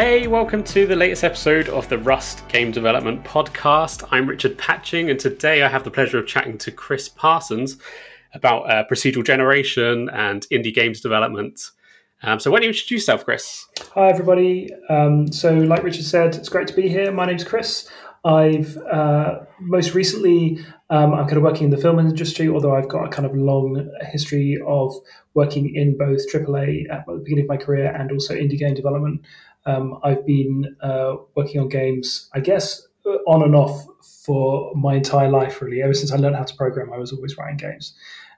Hey, welcome to the latest episode of the Rust Game Development Podcast. I'm Richard Patching, and today I have the pleasure of chatting to Chris Parsons about uh, procedural generation and indie games development. Um, so, why don't you introduce yourself, Chris? Hi, everybody. Um, so, like Richard said, it's great to be here. My name's Chris. I've uh, most recently um, I'm kind of working in the film industry, although I've got a kind of long history of working in both AAA at the beginning of my career and also indie game development. Um, I've been uh, working on games, I guess, on and off for my entire life, really. Ever since I learned how to program, I was always writing games.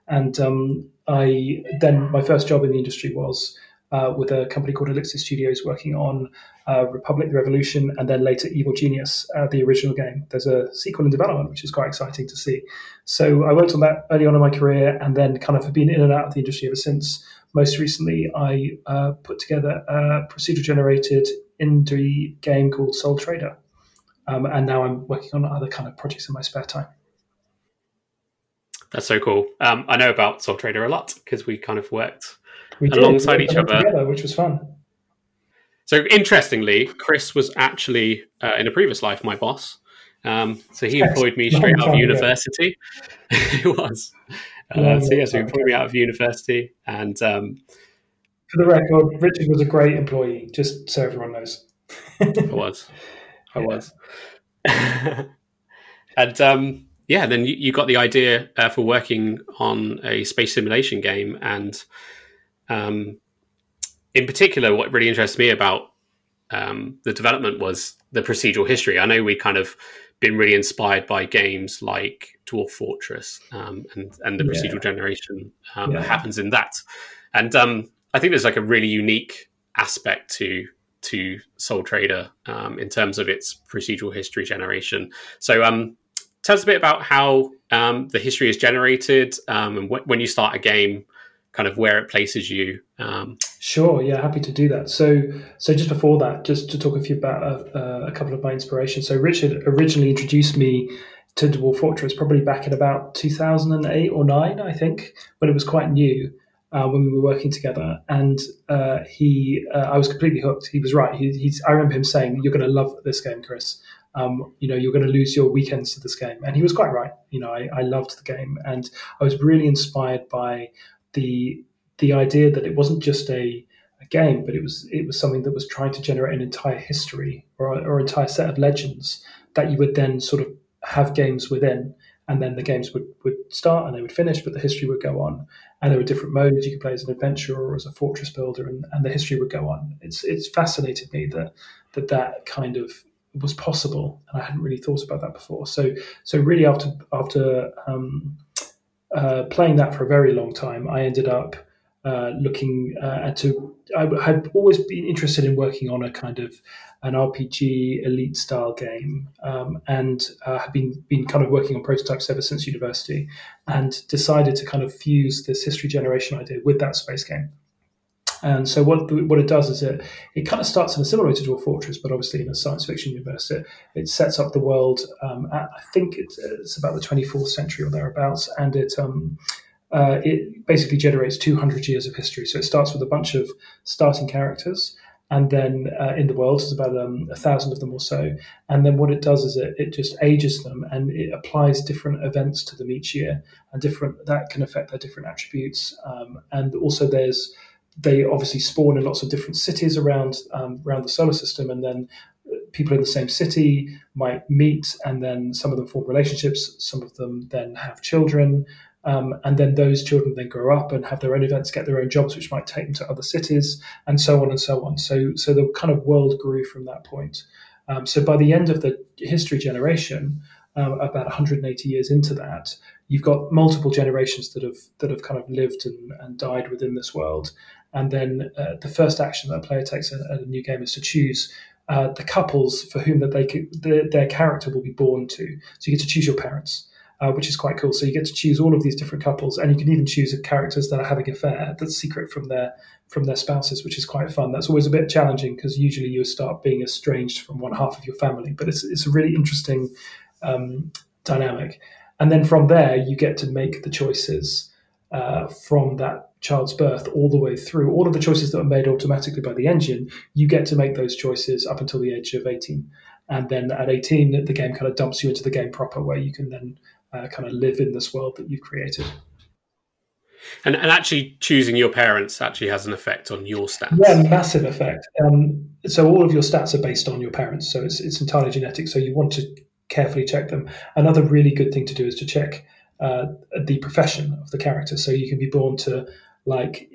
And um, I then my first job in the industry was uh, with a company called Elixir Studios working on uh, Republic the Revolution and then later Evil Genius, uh, the original game. There's a sequel in development, which is quite exciting to see. So I worked on that early on in my career and then kind of have been in and out of the industry ever since. Most recently, I uh, put together a procedural generated indie game called Sole Trader. Um, and now I'm working on other kind of projects in my spare time. That's so cool. Um, I know about Sole Trader a lot because we kind of worked we alongside each other, together, which was fun. So interestingly, Chris was actually uh, in a previous life my boss. Um, so he employed me straight out of university. it was. Uh, so yes, he employed me out of university, and um, for the record, Richard was a great employee. Just so everyone knows, I was. I was. and um, yeah, then you, you, got the idea uh, for working on a space simulation game, and um, in particular, what really interests me about um, the development was the procedural history. I know we kind of been really inspired by games like Dwarf Fortress um, and and the procedural yeah. generation um, yeah. that happens in that. And um, I think there's like a really unique aspect to to Sole Trader um, in terms of its procedural history generation. So um, tell us a bit about how the history is generated and wh- when you start a game kind of where it places you. Um, sure, yeah, happy to do that. So, so just before that, just to talk a few about uh, a couple of my inspirations. So, Richard originally introduced me to Dwarf Fortress probably back in about 2008 or nine, I think, when it was quite new. Uh, when we were working together, and uh, he, uh, I was completely hooked. He was right. He, he's, I remember him saying, "You're going to love this game, Chris. Um, you know, you're going to lose your weekends to this game." And he was quite right. You know, I, I loved the game, and I was really inspired by the the idea that it wasn't just a, a, game, but it was it was something that was trying to generate an entire history or, or entire set of legends that you would then sort of have games within, and then the games would, would start and they would finish, but the history would go on. And there were different modes you could play as an adventurer or as a fortress builder, and, and the history would go on. It's it's fascinated me that that that kind of was possible, and I hadn't really thought about that before. So so really after after um, uh, playing that for a very long time, I ended up uh, looking uh, to. I had always been interested in working on a kind of an RPG elite style game, um, and uh, have been been kind of working on prototypes ever since university, and decided to kind of fuse this history generation idea with that space game. And so what what it does is it it kind of starts in a similar way to Dwarf Fortress, but obviously in a science fiction universe. It, it sets up the world. Um, at, I think it's, it's, about the 24th century or thereabouts, and it um, uh, it basically generates 200 years of history. So it starts with a bunch of starting characters, and then uh, in the world there's about um, a thousand of them or so. And then what it does is it, it just ages them and it applies different events to them each year, and different that can affect their different attributes. Um, and also there's they obviously spawn in lots of different cities around um, around the solar system, and then people in the same city might meet, and then some of them form relationships. Some of them then have children, um, and then those children then grow up and have their own events, get their own jobs, which might take them to other cities, and so on and so on. So, so the kind of world grew from that point. Um, so by the end of the history generation, um, about 180 years into that, you've got multiple generations that have that have kind of lived and, and died within this world. And then uh, the first action that a player takes at, a new game is to choose uh, the couples for whom that they could, the, their character will be born to. So you get to choose your parents. Uh, which is quite cool. So you get to choose all of these different couples, and you can even choose characters that are having an affair that's secret from their from their spouses, which is quite fun. That's always a bit challenging because usually you start being estranged from one half of your family, but it's it's a really interesting um, dynamic. And then from there, you get to make the choices uh, from that child's birth all the way through, all of the choices that are made automatically by the engine, you get to make those choices up until the age of 18. And then at 18, the game kind of dumps you into the game proper, where you can then uh, kind of live in this world that you've created. And, and actually choosing your parents actually has an effect on your stats. Yeah, massive effect. Um, so all of your stats are based on your parents. So it's, it's entirely genetic. So you want to carefully check them. Another really good thing to do is to check uh, the profession of the character. So you can be born to like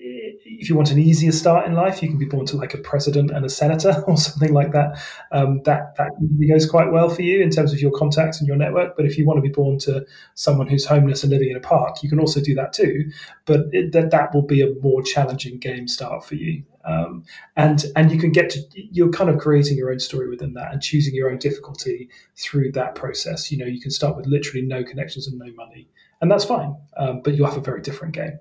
if you want an easier start in life, you can be born to like a president and a senator or something like that. Um, that that goes quite well for you in terms of your contacts and your network. But if you want to be born to someone who's homeless and living in a park, you can also do that too. But it, that that will be a more challenging game start for you. Um, and and you can get to you're kind of creating your own story within that and choosing your own difficulty through that process. You know, you can start with literally no connections and no money, and that's fine. Um, but you'll have a very different game.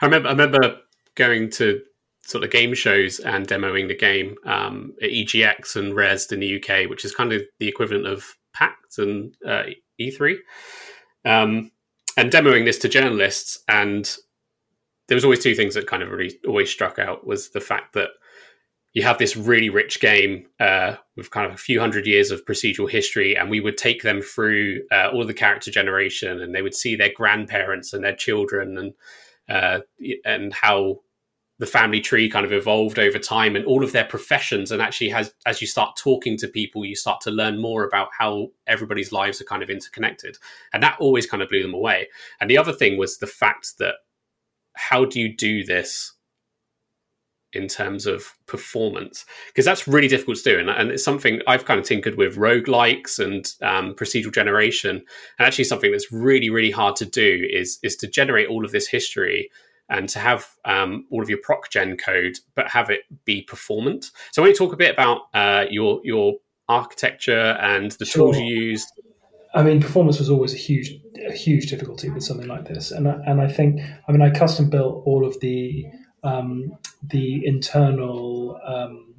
I remember I remember going to sort of game shows and demoing the game um, at EGX and Rezzed in the UK, which is kind of the equivalent of PAX and uh, E3, um, and demoing this to journalists. And there was always two things that kind of really always struck out was the fact that you have this really rich game uh, with kind of a few hundred years of procedural history, and we would take them through uh, all the character generation, and they would see their grandparents and their children and uh, and how the family tree kind of evolved over time and all of their professions. And actually has as you start talking to people you start to learn more about how everybody's lives are kind of interconnected. And that always kind of blew them away. And the other thing was the fact that how do you do this in terms of performance because that's really difficult to do. And, and, it's something i've kind of tinkered with roguelikes and um, procedural generation. And actually something that's really really hard to do is is to generate all of this history and to have um, all of your proc gen code but have it be performant. So when you talk a bit about uh, your your architecture and the sure. tools you use. I mean, performance was always a huge, a huge difficulty with something like this, and I, and I think, I mean, I custom built all of the um, the internal um,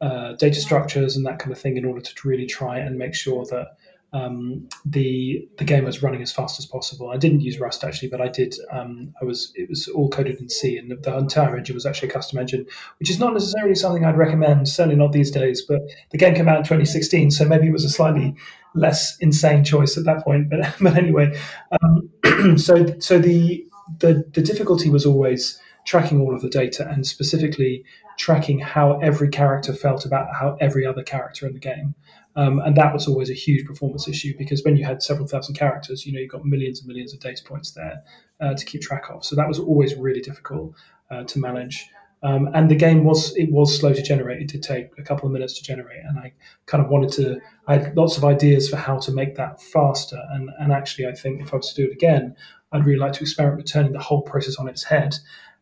uh, data structures and that kind of thing in order to really try and make sure that um, the the game was running as fast as possible. I didn't use Rust actually, but I did. Um, I was it was all coded in C, and the, the, entire engine was actually a custom engine, which is not necessarily something I'd recommend. Certainly not these days. But the game came out in 2016, so maybe it was a slightly less insane choice at that point. But but anyway, um, so so the the the difficulty was always tracking all of the data and specifically tracking how every character felt about how every other character in the game. Um, and that was always a huge performance issue because when you had several thousand characters, you know, you've got millions and millions of data points there uh, to keep track of. So that was always really difficult uh, to manage. Um, and the game was it was slow to generate. It did take a couple of minutes to generate, and I kind of wanted to. I had lots of ideas for how to make that faster. And and actually, I think if I was to do it again, I'd really like to experiment with turning the whole process on its head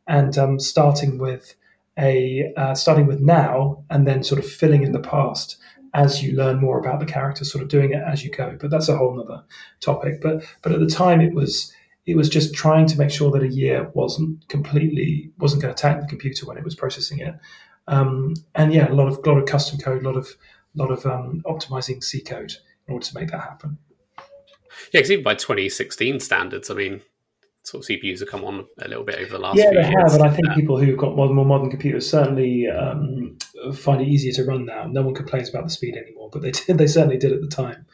and um, starting with a uh, starting with now and then sort of filling in the past as you learn more about the character, sort of doing it as you go. But that's a whole other topic. But but at the time, it was it was just trying to make sure that a year wasn't completely wasn't going to tank the computer when it was processing it. Um, and yeah, a lot of lot of custom code, a lot of a lot of um, optimizing C code in order to make that happen. Yeah, because even by 2016 standards, I mean, sort of CPUs have come on a little bit over the last. Yeah, they have, and I think people who've got more, more modern computers certainly um, find it easier to run now. No one complains about the speed anymore, but they did, they certainly did at the time.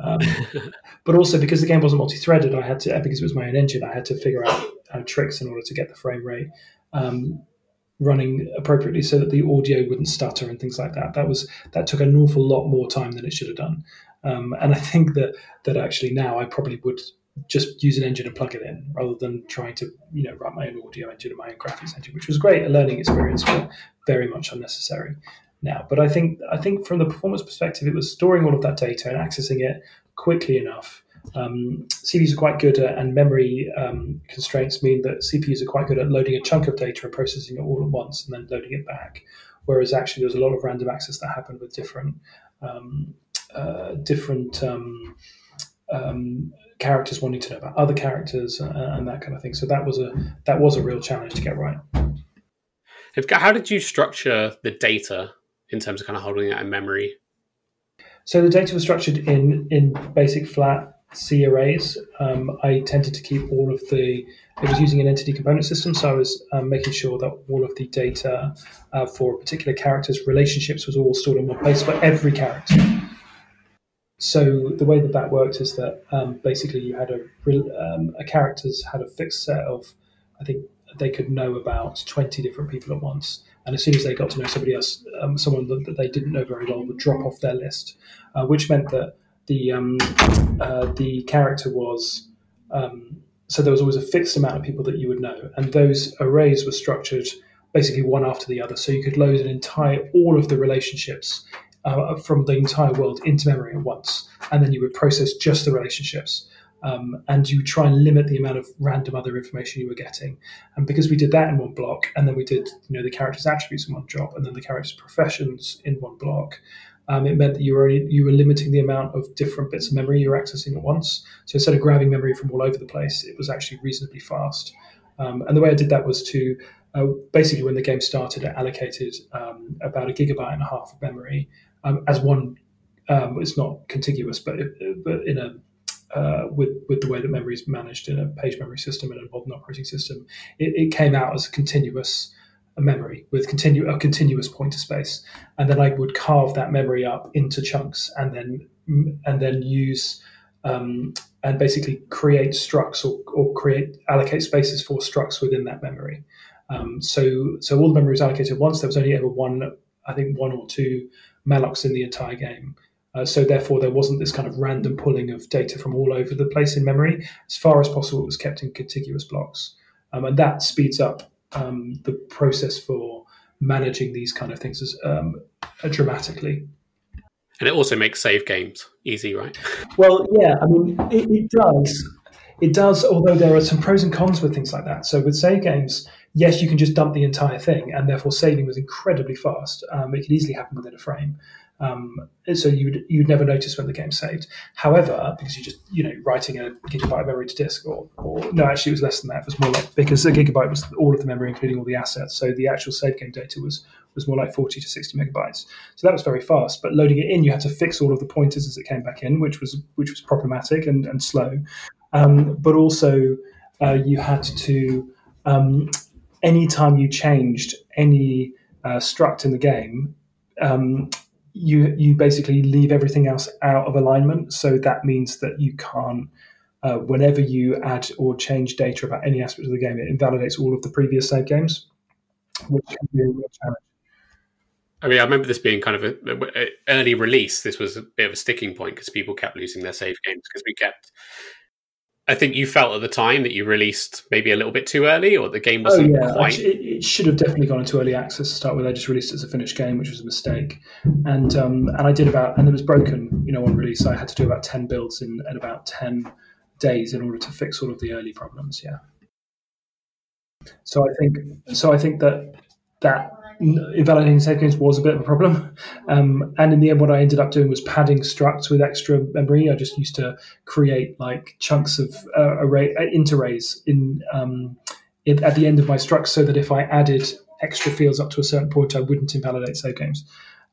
Um, but also because the game wasn't multi-threaded, I had to because it was my own engine, I had to figure out uh, tricks in order to get the frame rate um, running appropriately so that the audio wouldn't stutter and things like that. That was that took an awful lot more time than it should have done. Um, and I think that that actually now I probably would just use an engine and plug it in rather than trying to you know write my own audio engine and my own graphics engine, which was great, a learning experience, but very much unnecessary now. But I think I think from the performance perspective, it was storing all of that data and accessing it quickly enough. Um, CPUs are quite good at, and memory um, constraints mean that CPUs are quite good at loading a chunk of data and processing it all at once and then loading it back. Whereas actually, there's a lot of random access that happened with different um, uh, different um, characters wanting to know about other characters and, and that kind of thing. So that was a that was a real challenge to get right. How did you structure the data in terms of kind of holding that in memory? So the data was structured in in basic flat C arrays, um, I tended to keep all of the. It was using an entity component system, so I was um, making sure that all of the data uh, for particular characters' relationships was all stored in one place for every character. So the way that that worked is that um, basically you had a um, a characters had a fixed set of, I think they could know about twenty different people at once, and as soon as they got to know somebody else, um, someone that they didn't know very well would drop off their list, uh, which meant that the um, uh, the character was um, so there was always a fixed amount of people that you would know, and those arrays were structured basically one after the other, so you could load an entire all of the relationships uh, from the entire world into memory at once, and then you would process just the relationships. Um, and you try and limit the amount of random other information you were getting. And because we did that in one block, and then we did you know the character's attributes in one job, and then the character's professions in one block, um, it meant that you were you were limiting the amount of different bits of memory you were accessing at once. So instead of grabbing memory from all over the place, it was actually reasonably fast. Um, and the way I did that was to uh, basically when the game started, it allocated um, about a gigabyte and a half of memory um, as one. Um, it's not contiguous, but but in a uh, with with the way that memory is managed in a page memory system and a modern operating system, it, it came out as a continuous memory with continu- a continuous pointer space, and then I would carve that memory up into chunks, and then and then use um, and basically create structs or, or create allocate spaces for structs within that memory. Um, so so all the memory was allocated once. There was only ever one, I think, one or two mallocs in the entire game. Uh, so therefore, there wasn't this kind of random pulling of data from all over the place in memory. As far as possible, it was kept in contiguous blocks, um, and that speeds up um, the process for managing these kind of things is, um, dramatically. And it also makes save games easy, right? Well, yeah, I mean, it, it, does. It does, although there are some pros and cons with things like that. So with save games, yes, you can just dump the entire thing, and therefore saving was incredibly fast. Um, it could easily happen within a frame. Um, so you'd you'd never notice when the game's saved. However, because you're just you know writing a gigabyte of memory to disk, or, or no, actually it was less than that. It was more like because a gigabyte was all of the memory, including all the assets. So the actual save game data was was more like 40 to 60 megabytes. So that was very fast. But loading it in, you had to fix all of the pointers as it came back in, which was which was problematic and, and slow. Um, but also uh, you had to um, anytime you changed any uh, struct in the game. Um, you you basically leave everything else out of alignment. So that means that you can't. Uh, whenever you add or change data about any aspect of the game, it invalidates all of the previous save games, which can be a real challenge. I mean, I remember this being kind of an early release. This was a bit of a sticking point because people kept losing their save games because we kept I think you felt at the time that you released maybe a little bit too early, or the game wasn't oh, yeah. quite. It, it, should have definitely gone into early access to start with. I just released it as a finished game, which was a mistake, and um, and I did about and it was broken, you know, on release. I had to do about ten builds in, in about ten days in order to fix all of the early problems. Yeah. So I think so. I think that that invalidating games was a bit of a problem. Um, and in the end, what I ended up doing was padding structs with extra memory. I just used to create like chunks of uh, array uh, int arrays in, um, at the end of my structs, so that if I added extra fields up to a certain point, I wouldn't invalidate save games.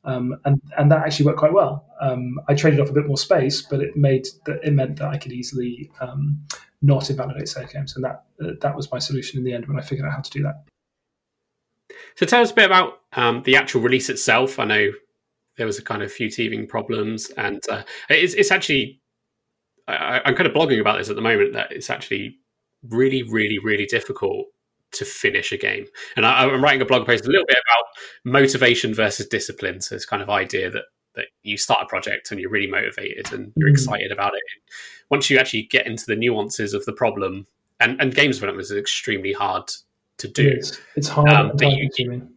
Um, and and that actually worked quite well. Um, I traded off a bit more space, but it made it meant that I could easily um, not invalidate save games, and that uh, that was my solution in the end when I figured out how to do that. So tell us a bit about um, the actual release itself. I know there was a kind of few teething problems, and uh, it's, it's actually I, am kind of blogging about this at the moment that it's actually really, really, really difficult to finish a game. And I, am writing a blog post a little bit about motivation versus discipline. So this kind of idea that that you start a project and you're really motivated and you're mm. excited about it. Once you actually get into the nuances of the problem, and, and games development is extremely hard to do. It's, it's hard. Um, you, you,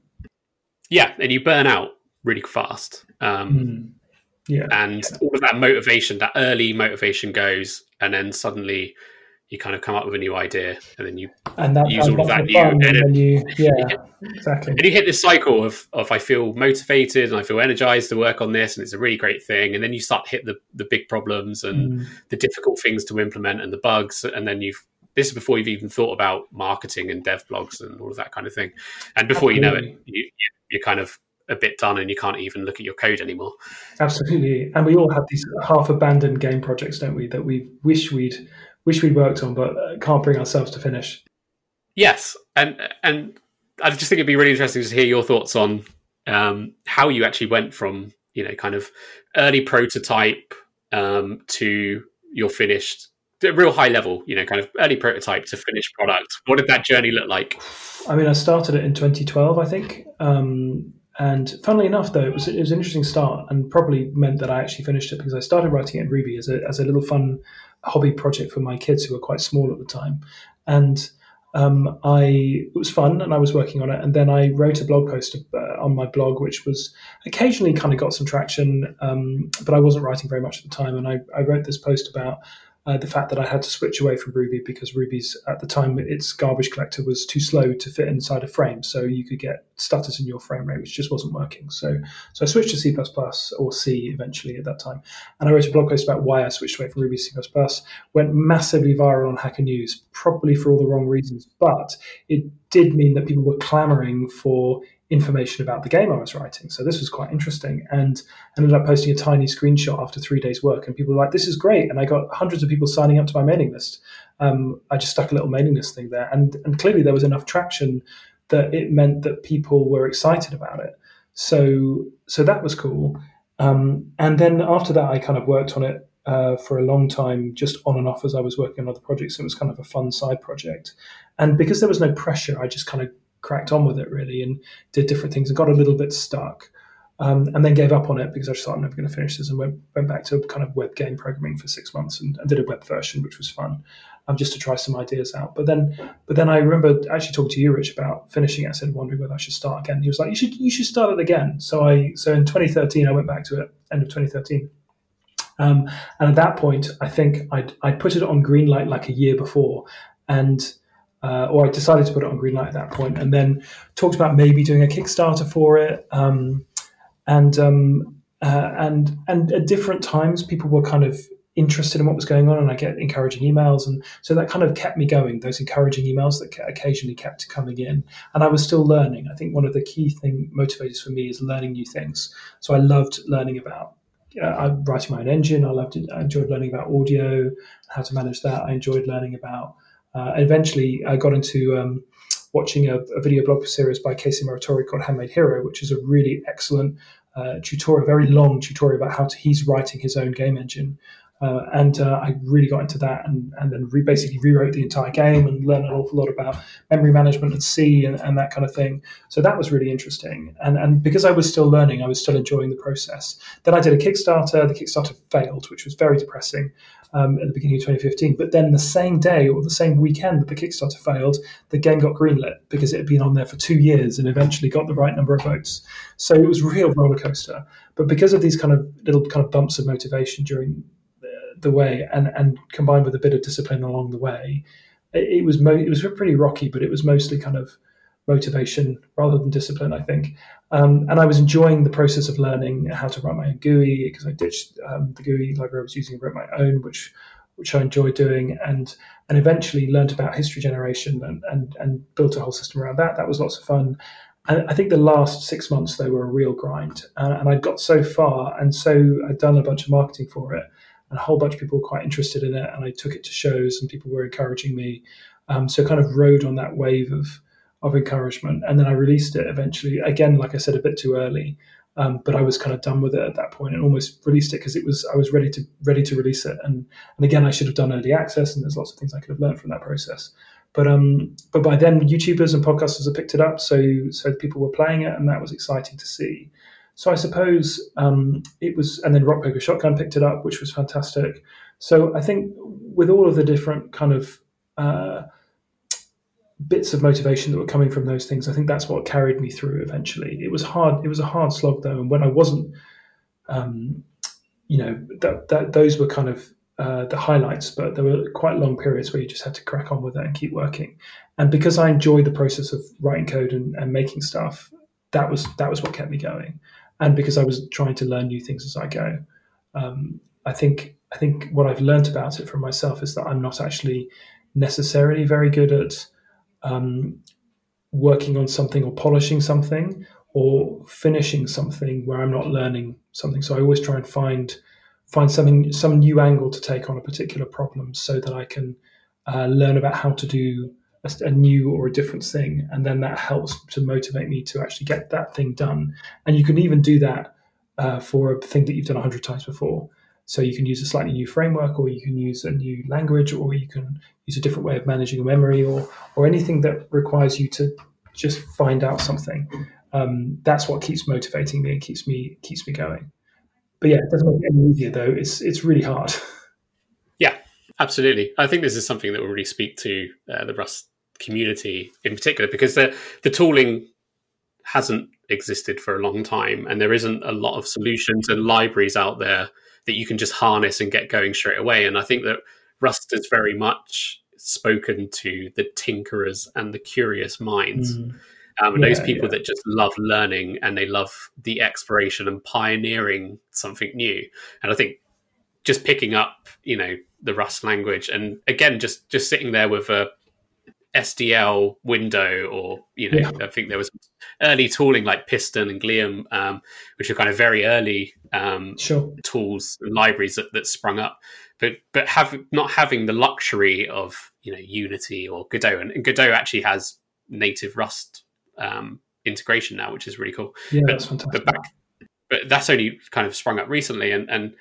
yeah, and you burn out really fast. Um, mm. Yeah, and yeah. all of that motivation, that early motivation goes, and then suddenly you kind of come up with a new idea, and then you and that, use all of that new, and, and yeah, exactly. And you hit this cycle of of I feel motivated and I feel energized to work on this, and it's a really great thing. And then you start to hit the the big problems and mm. the difficult things to implement and the bugs, and then you've this is before you've even thought about marketing and dev blogs and all of that kind of thing. And before Absolutely. you know it, you, you're kind of a bit done and you can't even look at your code anymore. Absolutely, and we all have these half abandoned game projects, don't we? That we wish we'd wish we'd worked on, but can't bring ourselves to finish. Yes, and and I just think it'd be really interesting to hear your thoughts on um, how you actually went from you know kind of early prototype um, to your finished real high level you know kind of early prototype to finished product what did that journey look like i mean i started it in 2012 i think um, and funnily enough though it was, it was an interesting start and probably meant that i actually finished it because i started writing it in ruby as a, as a little fun hobby project for my kids who were quite small at the time and um, I it was fun and I was working on it. And then I wrote a blog post uh, on my blog, which was occasionally kind of got some traction, um, but I wasn't writing very much at the time. And I, I wrote this post about uh, the fact that I had to switch away from Ruby because Ruby's at the time its garbage collector was too slow to fit inside a frame, so you could get stutters in your frame rate, which just wasn't working. So, so I switched to C or C eventually at that time, and I wrote a blog post about why I switched away from Ruby C++. Went massively viral on Hacker News, probably for all the wrong reasons, but it did mean that people were clamoring for information about the game I was writing. So this was quite interesting. And ended up posting a tiny screenshot after three days' work. And people were like, this is great. And I got hundreds of people signing up to my mailing list. Um, I just stuck a little mailing list thing there. And, and clearly there was enough traction that it meant that people were excited about it. So, so that was cool. Um, and then after that, I kind of worked on it uh, for a long time, just on and off as I was working on other projects. It was kind of a fun side project. And because there was no pressure, I just kind of cracked on with it really and did different things and got a little bit stuck. Um, and then gave up on it because I just thought I'm never going to finish this and went, went back to kind of web game programming for six months and, and did a web version, which was fun, um, just to try some ideas out. But then, but then I remember actually talking to you, Rich, about finishing it. I said, wondering whether I should start again. He was like, you should, you should start it again. So I, so in 2013, I went back to it, end of 2013. Um, and at that point, I think I'd, I'd put it on green light like a year before, and uh, or I decided to put it on Greenlight at that point, and then talked about maybe doing a Kickstarter for it. Um, and um, uh, and and at different times, people were kind of interested in what was going on, and I get encouraging emails, and so that kind of kept me going. Those encouraging emails that occasionally kept coming in, and I was still learning. I think one of the key thing motivators for me is learning new things. So I loved learning about uh, I'm writing my own engine. I loved it. I enjoyed learning about audio, how to manage that. I enjoyed learning about uh, eventually, I got into um, watching a, a, video blog series by Casey Muratori called Handmade Hero, which is a really excellent uh, tutorial, very long tutorial about how to, he's writing his own game engine. Uh, and uh, I really got into that and, and then re- basically rewrote the entire game and learned an awful lot about memory management at C and, and that kind of thing. So that was really interesting. And, and because I was still learning, I was still enjoying the process. Then I did a Kickstarter. The Kickstarter failed, which was very depressing um, at the beginning of 2015. But then the same day or the same weekend that the Kickstarter failed, the game got greenlit because it had been on there for two years and eventually got the right number of votes. So it was real roller coaster. But because of these kind of little kind of bumps of motivation during the, way, and and combined with a bit of discipline along the way, it, it was mo- it was pretty rocky, but it was mostly kind of motivation rather than discipline, I think. Um, and I was enjoying the process of learning how to write my own GUI because I ditched um, the GUI library I was using wrote my own, which which I enjoyed doing, and and eventually learned about history generation and, and and built a whole system around that. That was lots of fun. And I think the last six months they were a real grind, uh, and I'd got so far, and so I'd done a bunch of marketing for it, and a whole bunch of people were quite interested in it, and I took it to shows, and people were encouraging me. Um, so kind of rode on that wave of of encouragement. And then I released it eventually. Again, like I said, a bit too early, um, but I was kind of done with it at that point and almost released it because it was I was ready to ready to release it. And and again, I should have done early access, and there's lots of things I could have learned from that process. But um, but by then, YouTubers and podcasters have picked it up, so so people were playing it, and that was exciting to see. So I suppose um, it was, and then Rock Paper Shotgun picked it up, which was fantastic. So I think with all of the different kind of uh, bits of motivation that were coming from those things. I think that's what carried me through eventually. It was hard. It was a hard slog though, and when I wasn't, um, you know, that, that those were kind of uh, the highlights, but there were quite long periods where you just had to crack on with it and keep working. And because I enjoyed the process of writing code and, and making stuff, that was that was what kept me going. And because I was trying to learn new things as I go, um, I think I think what I've learned about it from myself is that I'm not actually necessarily very good at um, working on something or polishing something or finishing something where I'm not learning something. So I always try and find find something some new angle to take on a particular problem so that I can uh, learn about how to do a, a, new or a different thing, and then that helps to motivate me to actually get that thing done. And you can even do that uh, for a thing that you've done a hundred times before. So you can use a slightly new framework, or you can use a new language, or you can use a different way of managing a memory, or or anything that requires you to just find out something. Um, that's what keeps motivating me and keeps me keeps me going. But yeah, it doesn't make it any easier though. It's it's really hard. Absolutely. I think this is something that will really speak to uh, the Rust community in particular because the the tooling hasn't existed for a long time and there isn't a lot of solutions and libraries out there that you can just harness and get going straight away and i think that rust has very much spoken to the tinkerers and the curious minds mm. um, and yeah, those people yeah. that just love learning and they love the exploration and pioneering something new and i think just picking up you know the rust language and again just just sitting there with a SDL window, or you know, yeah. I think there was early tooling like Piston and Glium, um, which are kind of very early um, sure. tools and libraries that, that sprung up. But but have not having the luxury of you know Unity or Godot, and, and Godot actually has native Rust um, integration now, which is really cool. Yeah, but, that's fantastic. But, back, but that's only kind of sprung up recently, and and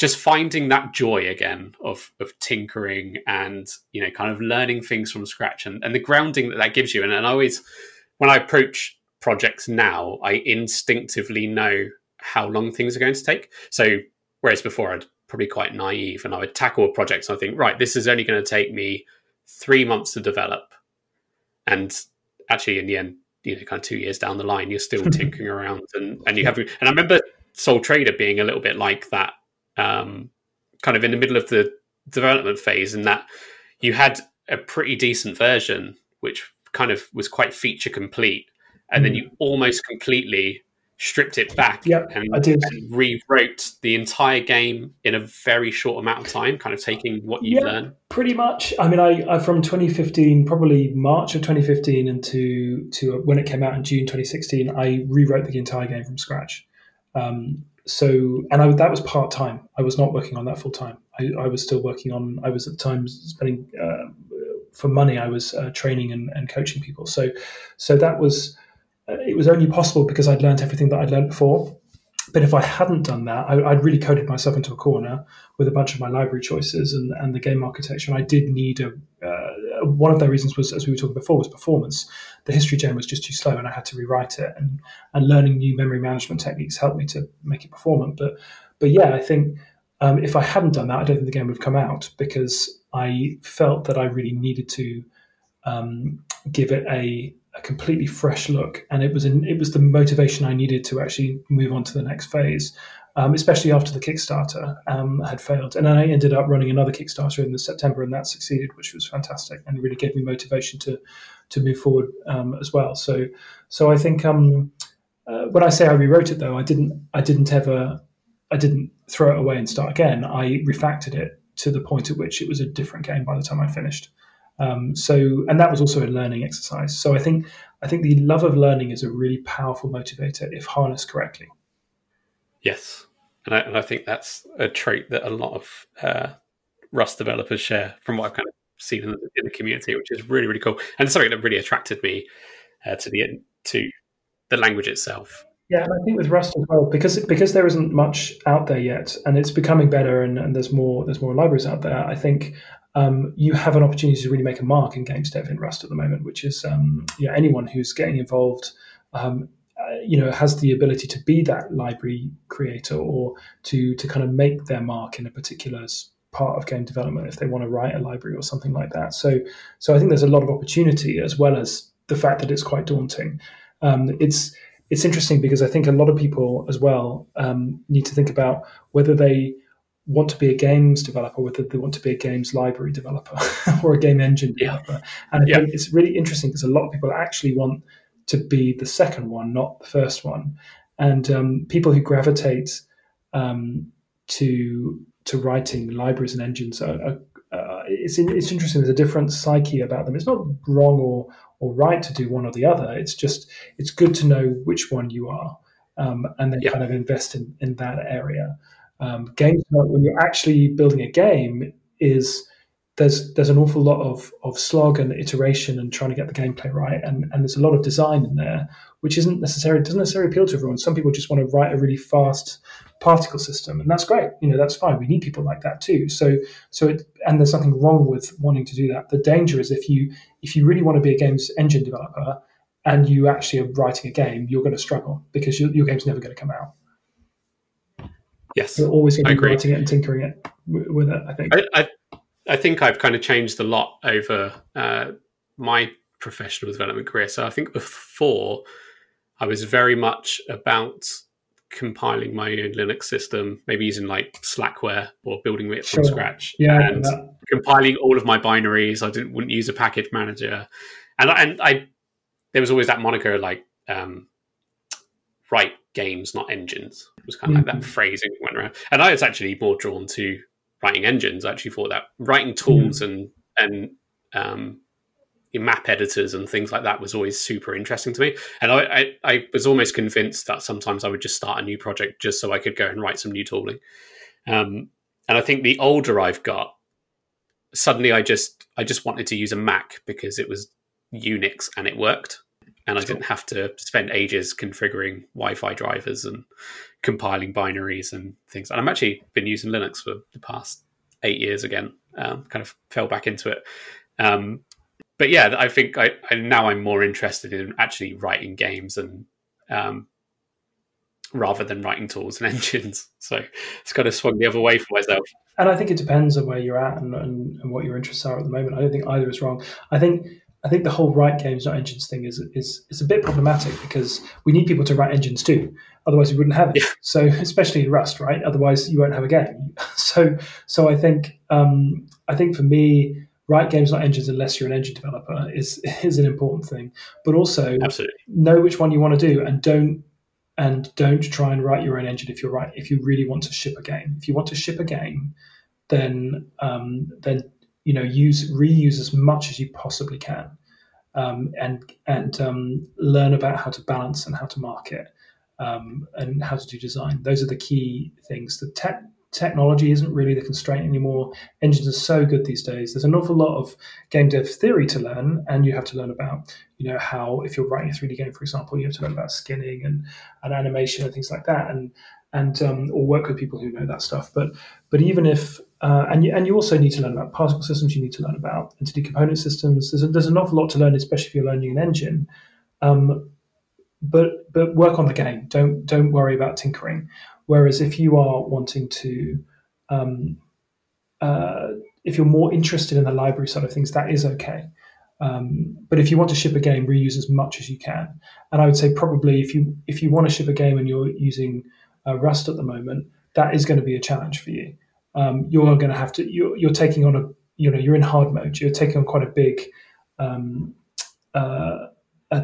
just finding that joy again of of tinkering and you know kind of learning things from scratch and, and the grounding that that gives you. And, and I always when I approach projects now I instinctively know how long things are going to take. So whereas before I'd probably quite naive and I would tackle a project and I think right this is only going to take me three months to develop. And actually in the end you know kind of two years down the line you're still tinkering around and and you have and I remember Sole Trader being a little bit like that um, kind of in the middle of the development phase, and that you had a pretty decent version, which kind of was quite feature complete, and mm. then you almost completely stripped it back yep, and, and, rewrote the entire game in a very short amount of time, kind of taking what you've learned. Pretty much. I mean, I, I, from 2015, probably March of 2015, into to when it came out in June 2016, I rewrote the entire game from scratch. Um, so and I, that was part time. I was not working on that full time. I, I, was still working on. I was at times spending uh, for money. I was uh, training and, and, coaching people. So so that was uh, it was only possible because I'd learned everything that I'd learned before. But if I hadn't done that, I, would really coded myself into a corner with a bunch of my library choices and, and the game architecture. And I did need a. One of the reasons was, as we were talking before, was performance. The history gen was just too slow, and I had to rewrite it. And and learning new memory management techniques helped me to make it performant. But but yeah, I think um, if I hadn't done that, I don't think the game would have come out because I felt that I really needed to um, give it a a completely fresh look, and it was an, it was the motivation I needed to actually move on to the next phase, um, especially after the Kickstarter um, had failed. And I ended up running another Kickstarter in the September, and that succeeded, which was fantastic, and really gave me motivation to to move forward um, as well. So so I think um, uh, when I say I rewrote it, though, I didn't I didn't ever I didn't throw it away and start again. I refactored it to the point at which it was a different game by the time I finished. Um, so, and that was also a learning exercise. So, I think I think the love of learning is a really powerful motivator if harnessed correctly. Yes, and I, and I think that's a trait that a lot of uh, Rust developers share, from what I've kind of seen in the, in the, community, which is really really cool, and something that really attracted me uh, to the to the language itself. Yeah, and I think with Rust as well, because because there isn't much out there yet, and it's becoming better, and, and there's more there's more libraries out there. I think um, you have an opportunity to really make a mark in games dev in Rust at the moment, which is um, know, anyone who's getting involved, um, uh, you know, has the ability to be that library creator or to to kind of make their mark in a particular part of game development if they want to write a library or something like that. So, so I think there's a lot of opportunity as well as the fact that it's quite daunting. Um, it's it's interesting because I think a lot of people as well um, need to think about whether they want to be a games developer, whether they want to be a games library developer or a game engine developer. And yeah. it's really interesting because a lot of people actually want to be the second one, not the first one. And um, people who gravitate um, to to writing libraries and engines are, are uh, it's it's interesting. There's a different psyche about them. It's not wrong or or right to do one or the other. It's just it's good to know which one you are, um, and then yeah. kind of invest in in that area. Um, games when you're actually building a game is there's there's an awful lot of of slog and iteration and trying to get the gameplay right, and and there's a lot of design in there, which isn't necessarily doesn't necessarily appeal to everyone. Some people just want to write a really fast particle system, and that's great. You know, that's fine. We need people like that too. So so it, and there's nothing wrong with wanting to do that. The danger is if you if you really want to be a games engine developer and you actually are writing a game, you're going to struggle because your, your game's never going to come out. Yes, you're always going to be writing it and tinkering it with it. I think. I, I, I think I've kind of changed a lot over uh, my professional development career. So I think before I was very much about compiling my own Linux system, maybe using like Slackware or building it from sure. scratch, yeah, and compiling all of my binaries. I didn't wouldn't use a package manager, and and I there was always that moniker like um, write games, not engines. It was kind of mm-hmm. like that mm-hmm. phrasing went around, and I was actually more drawn to writing engines. I actually thought that writing tools mm-hmm. and and um, map editors and things like that was always super interesting to me. And I, I, I, was almost convinced that sometimes I would just start a new project just so I could go and write some new tooling. Um, and I think the older I've got, suddenly I just I just wanted to use a Mac because it was Unix and it worked. And I didn't have to spend ages configuring Wi-Fi drivers and compiling binaries and things. And I've actually been using Linux for the past eight years again. Um, kind of fell back into it. Um, but yeah, I think I, I, now I'm more interested in actually writing games and um, rather than writing tools and engines. So it's kind of swung the other way for myself. And I think it depends on where you're at and, and, and what your interests are at the moment. I don't think either is wrong. I think I think the whole write games not engines thing is is is a bit problematic because we need people to write engines too. Otherwise, we wouldn't have it. Yeah. So, especially Rust, right? Otherwise, you won't have a game. So, so I think um, I think for me, write games, not engines, unless you're an engine developer, is is an important thing. But also, absolutely know which one you want to do, and don't and don't try and write your own engine if you're right. If you really want to ship a game, if you want to ship a game, then um, then you know use reuse as much as you possibly can, um, and and um, learn about how to balance and how to market. Um, and how to do design. Those are the key things. The tech technology isn't really the constraint anymore. Engines are so good these days. There's an awful lot of game dev theory to learn, and you have to learn about, you know, how if you're writing a 3D game, for example, you have to learn about skinning and, and animation and things like that, and and um, or work with people who know that stuff. But but even if uh, and you, and you also need to learn about particle systems. You need to learn about entity component systems. There's a, there's an awful lot to learn, especially if you're learning an engine. Um, but but work on the game. Don't don't worry about tinkering. Whereas if you are wanting to, um, uh, if you're more interested in the library side of things, that is okay. Um, but if you want to ship a game, reuse as much as you can. And I would say probably if you if you want to ship a game and you're using uh, Rust at the moment, that is going to be a challenge for you. Um, you're going to have to you're, you're, taking on a you know you're in hard mode. You're taking on quite a big um, uh,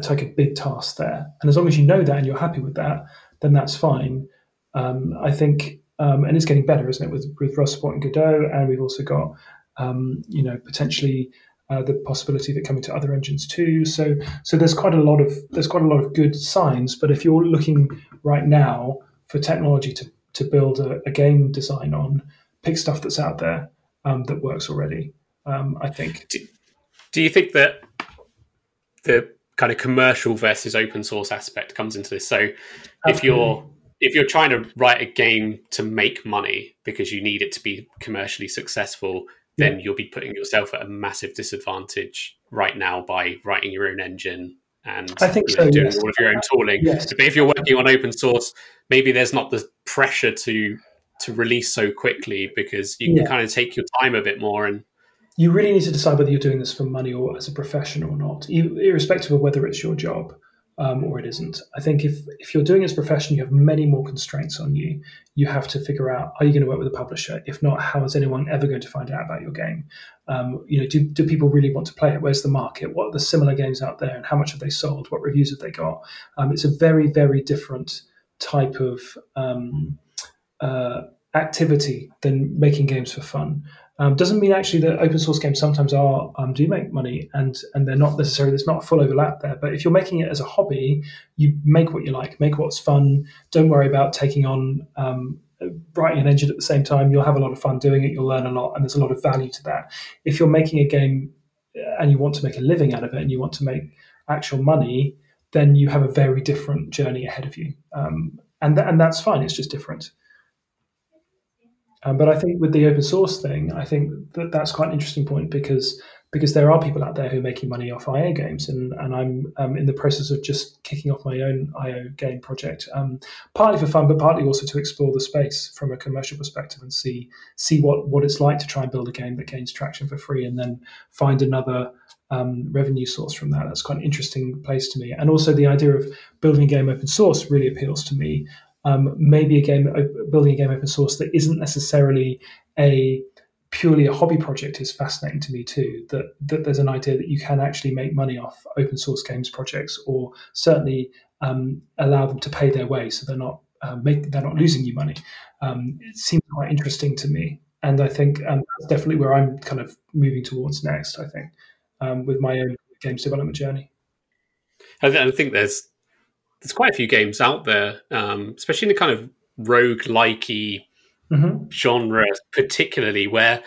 take a big task there. And as long as you know that and you're happy with that, then that's fine. Um, I think, um, and it's getting better, isn't it, with with Rust supporting Godot, and we've also got, um, you know, potentially uh, the possibility of it coming to other engines too. So, so there's quite a lot of there's quite a lot of good signs. But if you're looking right now for technology to to build a, a game design on, pick stuff that's out there um, that works already. Um, I think. Do, do you think that the kind of commercial versus open source aspect comes into this? So, if you're if you're trying to write a game to make money because you need it to be commercially successful, then yeah. you'll be putting yourself at a massive disadvantage right now by writing your own engine and I think so, know, doing yes. all of your own tooling. Yes. But if you're working on open source, maybe there's not the pressure to to release so quickly because you can yeah. kind of take your time a bit more and you really need to decide whether you're doing this for money or as a profession or not, irrespective of whether it's your job um, or it isn't. I think if, if you're doing it as a profession, you have many more constraints on you. You have to figure out are you going to work with a publisher? If not, how is anyone ever going to find out about your game? Um, you know, do, do people really want to play it? Where's the market? What are the similar games out there, and how much have they sold? What reviews have they got? Um, it's a very very different type of um, uh, activity than making games for fun. Um, doesn't mean actually that open source games sometimes are um, do make money and and they're not necessarily there's not a full overlap there. But if you're making it as a hobby, you make what you like, make what's fun. Don't worry about taking on um, writing an engine at the same time. You'll have a lot of fun doing it. You'll learn a lot, and there's a lot of value to that. If you're making a game uh, and you want to make a living out of it, and you want to make actual money, then you have a very different journey ahead of you, um, and th- and that's fine. It's just different. Um, but I think with the open source thing, I think that that's quite an interesting point because because there are people out there who are making money off IO games, and and I'm um, in the process of just kicking off my own IO game project, um, partly for fun, but partly also to explore the space from a commercial perspective and see see what what it's like to try and build a game that gains traction for free, and then find another um, revenue source from that. That's quite an interesting place to me, and also the idea of building a game open source really appeals to me um, maybe a game building a game open source that isn't necessarily a purely a hobby project is fascinating to me too. That that there's an idea that you can actually make money off open source games projects, or certainly um, allow them to pay their way, so they're not uh, make they're not losing you money. Um, it seems quite interesting to me, and I think um, that's definitely where I'm kind of moving towards next. I think um, with my own games development journey. I think there's there's quite a few games out there, um, especially in the kind of rogue likey mm-hmm. genre, particularly where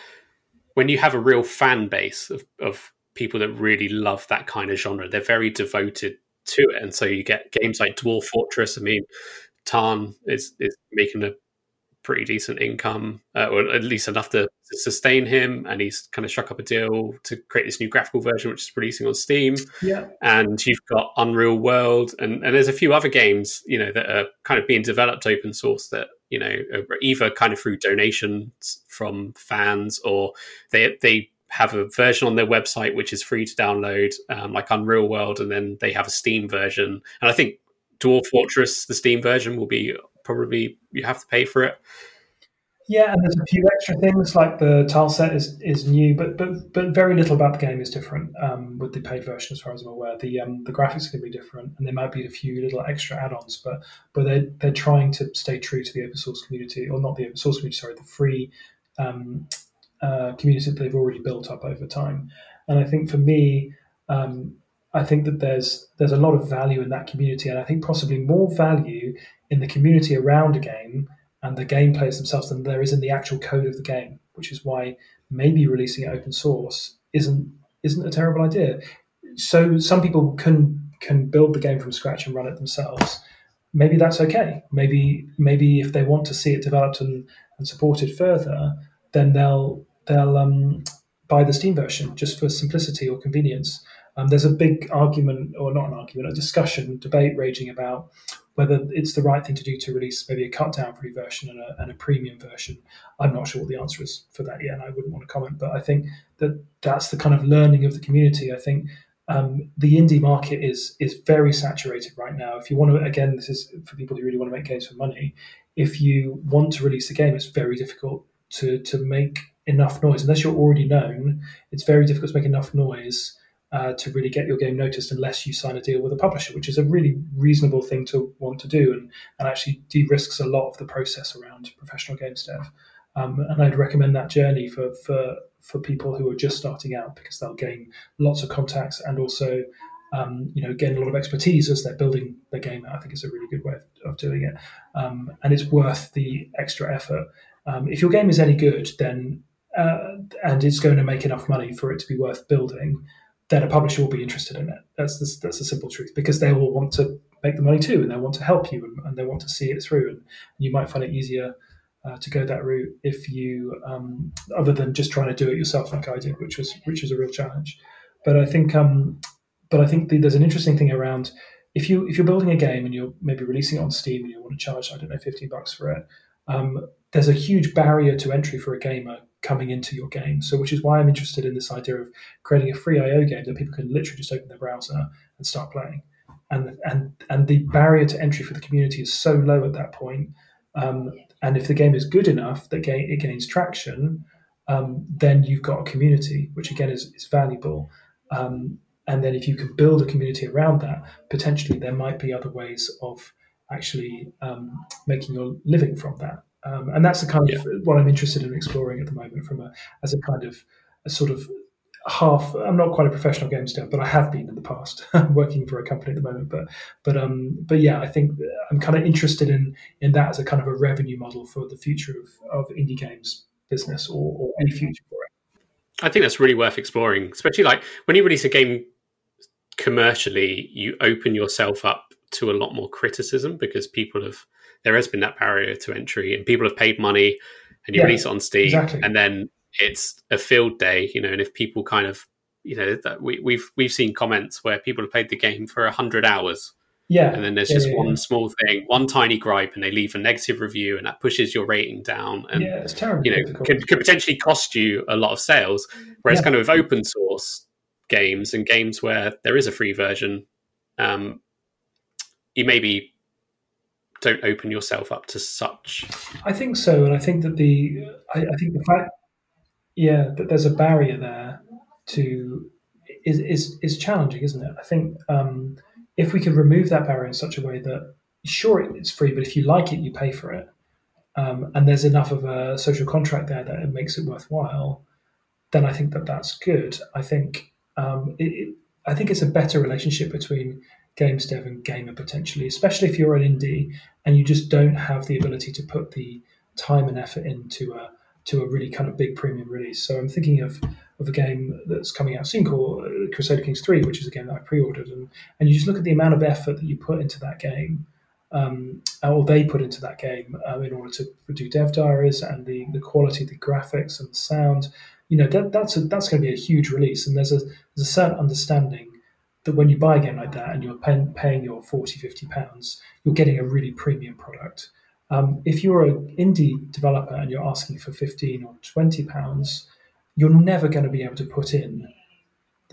when you have a real fan base of, of people that really love that kind of genre, they're very devoted to it, and so you get games like Dwarf Fortress. I mean, Tarn is is making a pretty decent income, uh, or at least enough to, to, sustain him. And he's kind of struck up a deal to create this new graphical version, which is releasing on Steam. Yeah. And you've got Unreal World, and, and there's a few other games, you know, that are kind of being developed open source that you know either kind of through donations from fans or they they have a version on their website which is free to download, um, like Unreal World, and then they have a Steam version. And I think Dwarf Fortress, the Steam version, will be probably you have to pay for it. Yeah, and there's a few extra things like the tile set is, is new, but but but very little about the game is different um, with the paid version, as far as I'm aware. The um, the graphics are going to be different, and there might be a few little extra add-ons, but but they they're trying to stay true to the open source community, or not the open source community, sorry, the free um, uh, community that they've already built up over time. And I think for me, um, I think that there's there's a lot of value in that community, and I think possibly more value in the community around a game and the game players themselves than there is in the actual code of the game, which is why maybe releasing it open source isn't isn't a terrible idea. So some people can can build the game from scratch and run it themselves. Maybe that's okay. Maybe maybe if they want to see it developed and, and supported further, then they'll they'll um, buy the Steam version just for simplicity or convenience. Um, there's a big argument, or not an argument, a discussion, debate raging about whether it's the right thing to do to release maybe a cut down free version and a, and a, premium version. I'm not sure what the answer is for that yet, and I wouldn't want to comment. But I think that that's the kind of learning of the community. I think um, the indie market is is very saturated right now. If you want to, again, this is for people who really want to make games for money. If you want to release a game, it's very difficult to to make enough noise unless you're already known. It's very difficult to make enough noise uh, to really get your game noticed unless you sign a deal with a publisher, which is a really reasonable thing to want to do and, and actually de risks a lot of the process around professional games dev. Um, and I'd recommend that journey for, for, for people who are just starting out because they'll gain lots of contacts and also um, you know, gain a lot of expertise as they're building their game I think it's a really good way of, of doing it. Um, and it's worth the extra effort. Um, if your game is any good, then uh, and it's going to make enough money for it to be worth building, then a publisher will be interested in it. That's the, that's the simple truth because they will want to make the money too, and they want to help you, and, and they want to see it through. And, you might find it easier uh, to go that route if you, um, other than just trying to do it yourself, like I did, which was which was a real challenge. But I think, um, but I think the, there's an interesting thing around if you if you're building a game and you're maybe releasing it on Steam and you want to charge I don't know 15 bucks for it. Um, there's a huge barrier to entry for a gamer coming into your game. So, which is why I'm interested in this idea of creating a free IO game that people can literally just open their browser and start playing. And and and the barrier to entry for the community is so low at that point. Um, and if the game is good enough that it gains traction, um, then you've got a community, which again is, is valuable. Um, and then if you can build a community around that, potentially there might be other ways of actually um, making your living from that um, and that's the kind of what I'm interested in exploring at the moment from a as a kind of a sort of half i'm not quite a professional games dev but i have been in the past working for a company at the moment. But but um but yeah i think i'm kind of interested in in that as a kind of a revenue model for the future of, of indie games business or, or any future for it. I think that's really worth exploring especially like when you release a game commercially you open yourself up to a lot more criticism because people have there has been that barrier to entry and people have paid money and you yeah, release it on steam exactly. and then it's a field day, you know, and if people kind of, you know, that we, we've we've seen comments where people have played the game for hundred hours, yeah, and then there's yeah, just yeah, one small thing, one tiny gripe, and they leave a negative review, and that pushes your rating down, and yeah, it's terrible. You know, could, could potentially cost you a lot of sales. Whereas, kind of with open source games and games where there is a free version, um, you maybe don't open yourself up to such. I think so, and I think that the I, I think the fact yeah, that there's a barrier there to is is is challenging, isn't it? I think um, if we could remove that barrier in such a way that sure it's free, but if you like it, you pay for it, um, and there's enough of a social contract there that it makes it worthwhile, then I think that that's good. I think um, it, it, I think it's a better relationship between games dev and gamer potentially, especially if you're an indie and you just don't have the ability to put the time and effort into a to a really kind of big premium release. So I'm thinking of of a game that's coming out soon called Crusader Kings 3, which is a game that I pre-ordered, and and you just look at the amount of effort that you put into that game, um, or they put into that game um, in order to do dev diaries and the the quality the graphics and the sound. You know that that's a, that's going to be a huge release, and there's a there's a certain understanding that when you buy a game like that and you're paying, paying your 40 50 pounds you're getting a really premium product um, if you're an indie developer and you're asking for 15 or 20 pounds, you're never going to be able to put in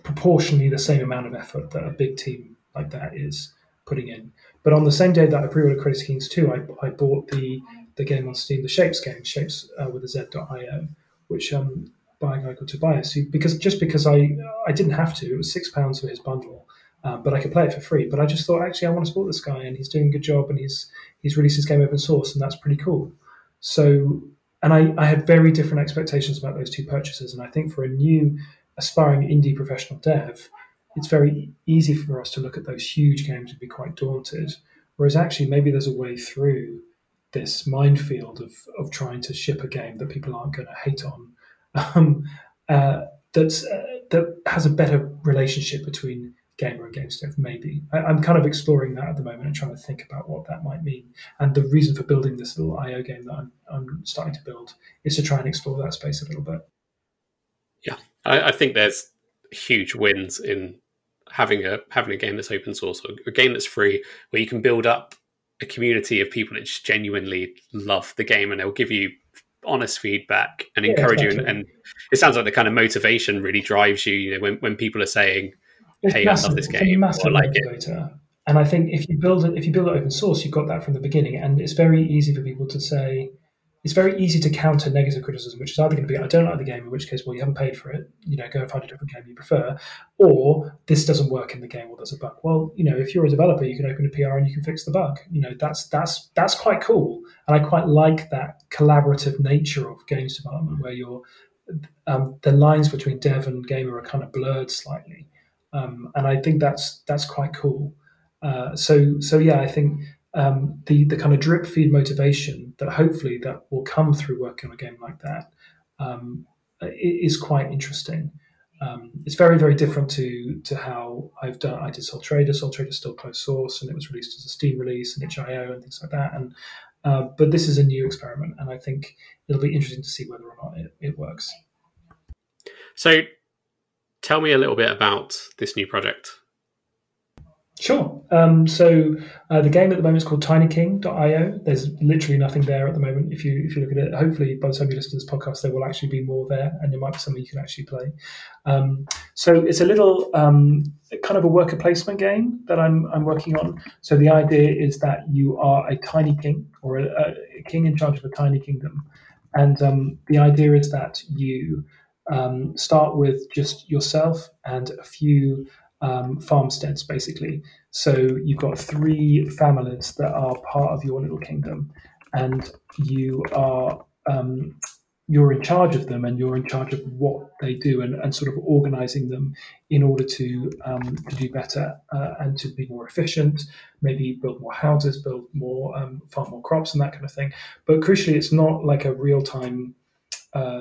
proportionally the same amount of effort that a big team like that is putting in. But on the same day that I pre-ordered Crusader Kings 2, I, I bought the the game on Steam, the Shapes game, Shapes uh, with a Z.io, which um, guy called Tobias, because just because I I didn't have to, it was six pounds for his bundle, um, but I could play it for free. But I just thought, actually, I want to support this guy, and he's doing a good job, and he's he's released his game open source, and that's pretty cool. So, and I, I had very different expectations about those two purchases, and I think for a new aspiring indie professional dev, it's very easy for us to look at those huge games and be quite daunted. Whereas actually, maybe there's a way through this minefield of, of trying to ship a game that people aren't going to hate on. Um, uh, that's uh, that has a better relationship between gamer and game dev, maybe. I, am kind of exploring that at the moment and trying to think about what that might mean. And the reason for building this little IO game that I'm, I'm starting to build is to try and explore that space a little bit. Yeah, I, I think there's huge wins in having a having a game that's open source or a game that's free where you can build up a community of people that just genuinely love the game and they'll give you honest feedback and yeah, encourage exactly. you and, and, it sounds like the kind of motivation really drives you you know when, when people are saying it's hey, massive, I love this game. A like motivator. It. And I think if you build it, if you build it open source, you've got that from the beginning, and it's very easy for people to say. It's very easy to counter negative criticism, which is either going to be, I don't like the game, in which case, well, you haven't paid for it, you know, go and find a different game you prefer, or this doesn't work in the game, or there's a bug. Well, you know, if you're a developer, you can open a PR and you can fix the bug. You know, that's that's that's quite cool, and I quite like that collaborative nature of games development, where you're um, the lines between dev and gamer are kind of blurred slightly um, and I think that's that's quite cool. Uh, so so yeah, I think um, the the kind of drip feed motivation that hopefully that will come through working on a game like that um, is quite interesting. Um, it's very very different to to how I've done. I did Sol Trader. Sol Trader is still closed source, and it was released as a Steam release and itch.io and things like that. And uh, but this is a new experiment, and I think it'll be interesting to see whether or not it, it works. So tell me a little bit about this new project. Sure. Um, so uh, the game at the moment is called TinyKing.io. There's literally nothing there at the moment. If you if you look at it, hopefully by the time you listen to this podcast, there will actually be more there, and there might be something you can actually play. Um, so it's a little um, kind of a worker placement game that I'm I'm working on. So the idea is that you are a tiny king or a, a king in charge of a tiny kingdom, and um, the idea is that you um, start with just yourself and a few um, farmsteads, basically. So you've got three families that are part of your little kingdom, and you are um, you're in charge of them and you're in charge of what they do and, and sort of organizing them in order to um, to do better uh, and to be more efficient, maybe build more houses, build more, um, farm more crops and that kind of thing. But crucially, it's not like a real time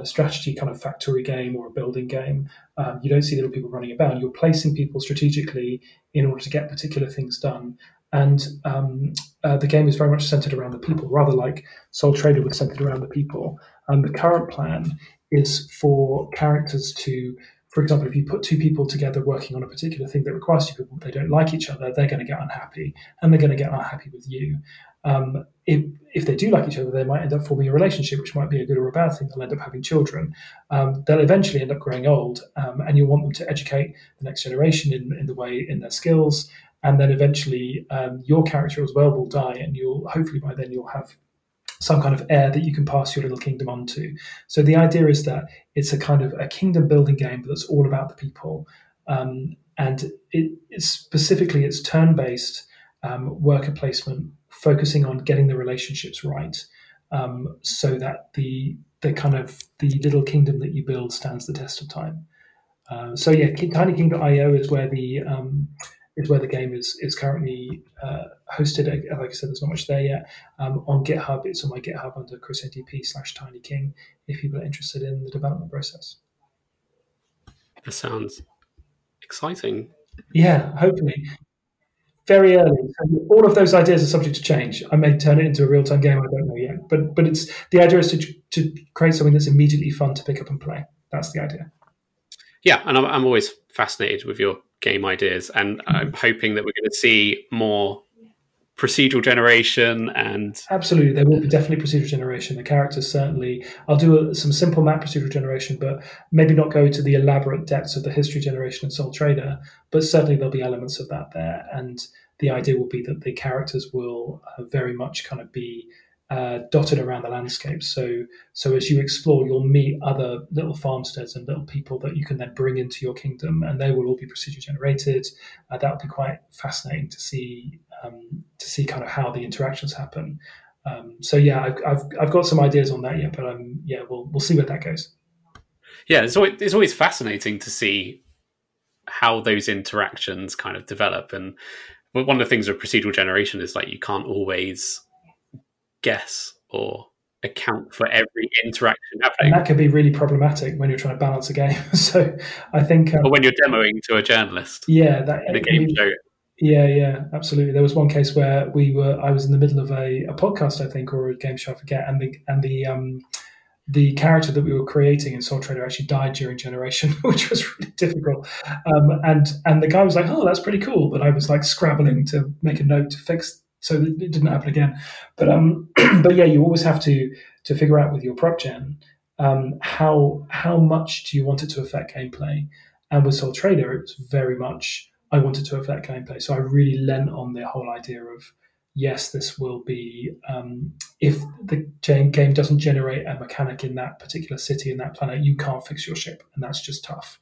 strategy kind of factory game or a building game. Um, you don't see little people running about. You're placing people strategically in order to get particular things done. And um, uh, the game is very much centered around the people, rather like Sol Trader was centered around the people. And the current plan is for characters to, for example, if you put two people together working on a particular thing that requires two people, they don't like each other, they're going to get unhappy, and they're going to get unhappy with you. Um, if, if they do like each other, they might end up forming a relationship, which might be a good or a bad thing. They'll end up having children. Um, they'll eventually end up growing old, um, and you'll want them to educate the next generation in, in the way in their skills and then eventually um, your character as well will die, and you'll hopefully by then you'll have some kind of heir that you can pass your little kingdom on to. So the idea is that it's a kind of a kingdom building game, but that's all about the people. Um, and it, it's specifically it's turn based um, worker placement, focusing on getting the relationships right, um, so that the the kind of the little kingdom that you build stands the test of time. Uh, so yeah, Tiny King.io is where the um, is where the game is is currently uh, hosted. Like I said, there's not much there yet. Um, on GitHub, it's on my GitHub under chrismdp slash tinyking if people are interested in the development process. That sounds exciting. Yeah, hopefully. Very early. So all of those ideas are subject to change. I may turn it into a real time game. I don't know yet, but but it's the idea is to to create something that's immediately fun to pick up and play. That's the idea. Yeah, and I'm, I'm always fascinated with your game ideas, and I'm hoping that we're going to see more procedural generation and absolutely there will be definitely procedural generation. The characters certainly i'll do a, some simple map procedural generation but maybe not go to the elaborate depths of the history generation and Sol Trader but certainly there'll be elements of that there and the idea will be that the characters will uh, very much kind of be uh, dotted around the landscape. So, so as you explore, you'll meet other little farmsteads and little people that you can then bring into your kingdom, and they will all be procedure generated. Uh, that would be quite fascinating to see um, to see kind of how the interactions happen. Um, so yeah, I've, I've, I've got some ideas on that yet, but um, yeah, we'll we'll see where that goes. Yeah, it's always, it's always fascinating to see how those interactions kind of develop, and one of the things with procedural generation is like you can't always guess or account for every interaction happening. And that could be really problematic when you're trying to balance a game. so I think, um, or when you're demoing to a journalist, yeah, that a game show. Yeah, yeah, absolutely. There was one case where we were. I was in the middle of a, a podcast, I think, or a game show, I forget, and the and the um, the character that we were creating in Sol Trader actually died during generation, which was really difficult. Um, and and the guy was like, "Oh, that's pretty cool," but I was like scrabbling to make a note to fix so it didn't happen again. But um, but yeah, you always have to to figure out with your proc gen um, how how much do you want it to affect gameplay. And with Sol Trader, it was very much I wanted to affect gameplay, so I really lent on the whole idea of yes, this will be um, if the game doesn't generate a mechanic in that particular city in that planet, you can't fix your ship, and that's just tough.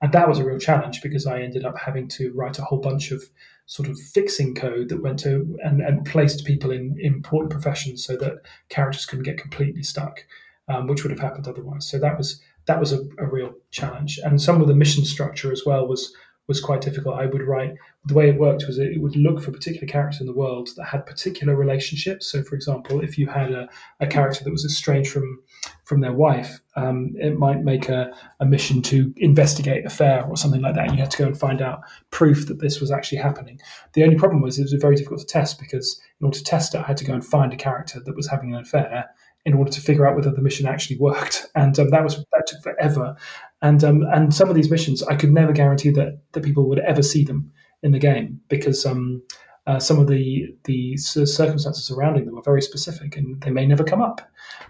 And that was a real challenge because I ended up having to write a whole bunch of sort of fixing code that went to and, and placed people in important professions so that characters couldn't get completely stuck, um, which would have happened otherwise. So that was that was a, a, real challenge. And some of the mission structure as well was was quite difficult. I would write the way it worked was it would look for particular characters in the world that had particular relationships. So, for example, if you had a, a character that was estranged from from their wife, um, it might make a, a mission to investigate affair or something like that. And you had to go and find out proof that this was actually happening. The only problem was it was very difficult to test because in order to test it, I had to go and find a character that was having an affair in order to figure out whether the mission actually worked, and um, that was that took forever. And um, and some of these missions, I could never guarantee that that people would ever see them in the game because um, uh, some of the the circumstances surrounding them are very specific and they may never come up.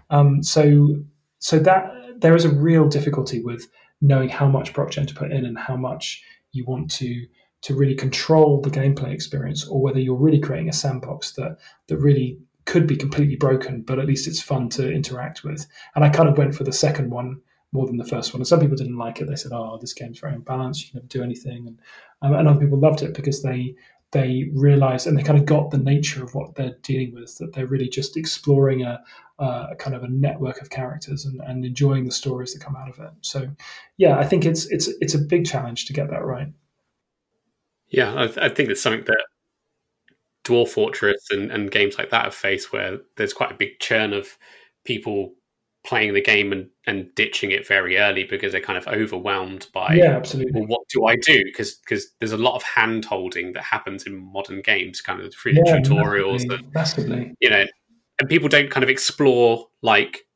Um, so so that there is a real difficulty with knowing how much blockchain to put in and how much you want to to really control the gameplay experience, or whether you're really creating a sandbox that that really could be completely broken, but at least it's fun to interact with. And I kind of went for the second one more than the first one. And some people didn't like it. They said, "Oh, this game's very unbalanced. You can never do anything," and um, and other people loved it because they they realized and they kind of got the nature of what they're dealing with that they're really just exploring a, a kind of a network of characters and, and enjoying the stories that come out of it so yeah i think it's it's it's a big challenge to get that right yeah i, I think it's something that dwarf fortress and, and games like that have faced where there's quite a big churn of people playing the game and, and ditching it very early because they're kind of overwhelmed by yeah absolutely. well what do i do? Because because there's a lot of hand holding that happens in modern games kind of through yeah, the tutorials massively, you know and people don't kind of explore like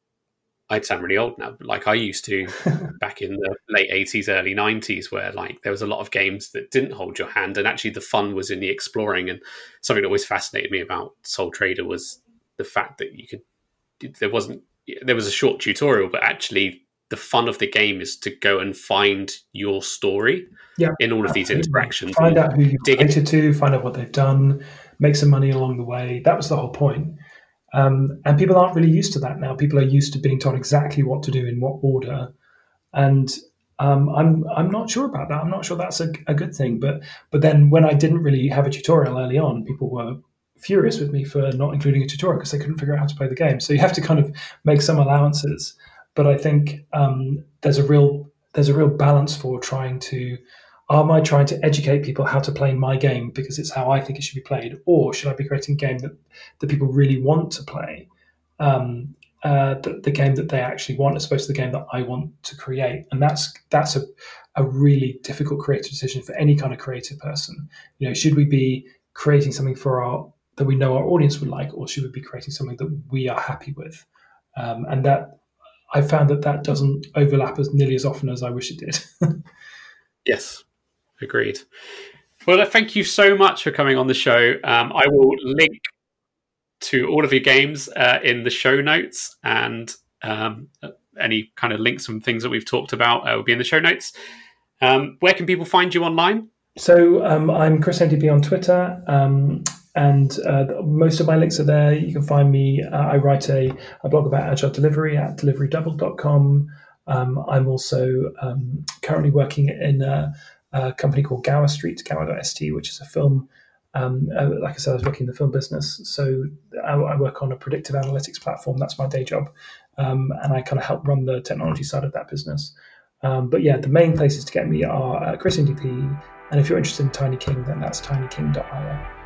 i'd sound really old now but like i used to back in the late 80s early 90s where like there was a lot of games that didn't hold your hand and actually the fun was in the exploring. And something that always fascinated me about Sol Trader was the fact that you could there wasn't there was a short tutorial, but actually the fun of the game is to go and find your story yeah, in all of these interactions. Find out who you related to, find out what they've done, make some money along the way. That was the whole point. Um, and people aren't really used to that now. People are used to being told exactly what to do in what order. And um, I'm I'm not sure about that. I'm not sure that's a, a good thing. But but then when I didn't really have a tutorial early on, people were furious with me for not including a tutorial because they couldn't figure out how to play the game. So you have to kind of make some allowances. But I think um, there's a real there's a real balance for trying to am I trying to educate people how to play my game because it's how I think it should be played, or should I be creating a game that that people really want to play? Um, uh, the, the, game that they actually want as opposed to the game that I want to create, and that's that's a a really difficult creative decision for any kind of creative person. You know, should we be creating something for our that we know our audience would like, or should we be creating something that we are happy with? Um, and that I found that that doesn't overlap as nearly as often as I wish it did. yes, agreed. Well, thank you so much for coming on the show. Um, I will link to all of your games uh, in the show notes, and um, any kind of links and things that we've talked about uh, will be in the show notes. Um, where can people find you online? So um, I'm Chris MDP on Twitter. And uh, most of my links are there. You can find me. Uh, I write a, a, blog about agile delivery at deliverydouble.com. Um, I'm also um, currently working in a, a, company called Gower Street, Gower.st, which is a film. Um, uh, like I said, I was working in the film business, so I, I, work on a predictive analytics platform. That's my day job, um, and I kind of help run the technology side of that business. Um, but yeah, the main places to get me are Chris MDP, and if you're interested in Tiny King, then that's tinyking.io.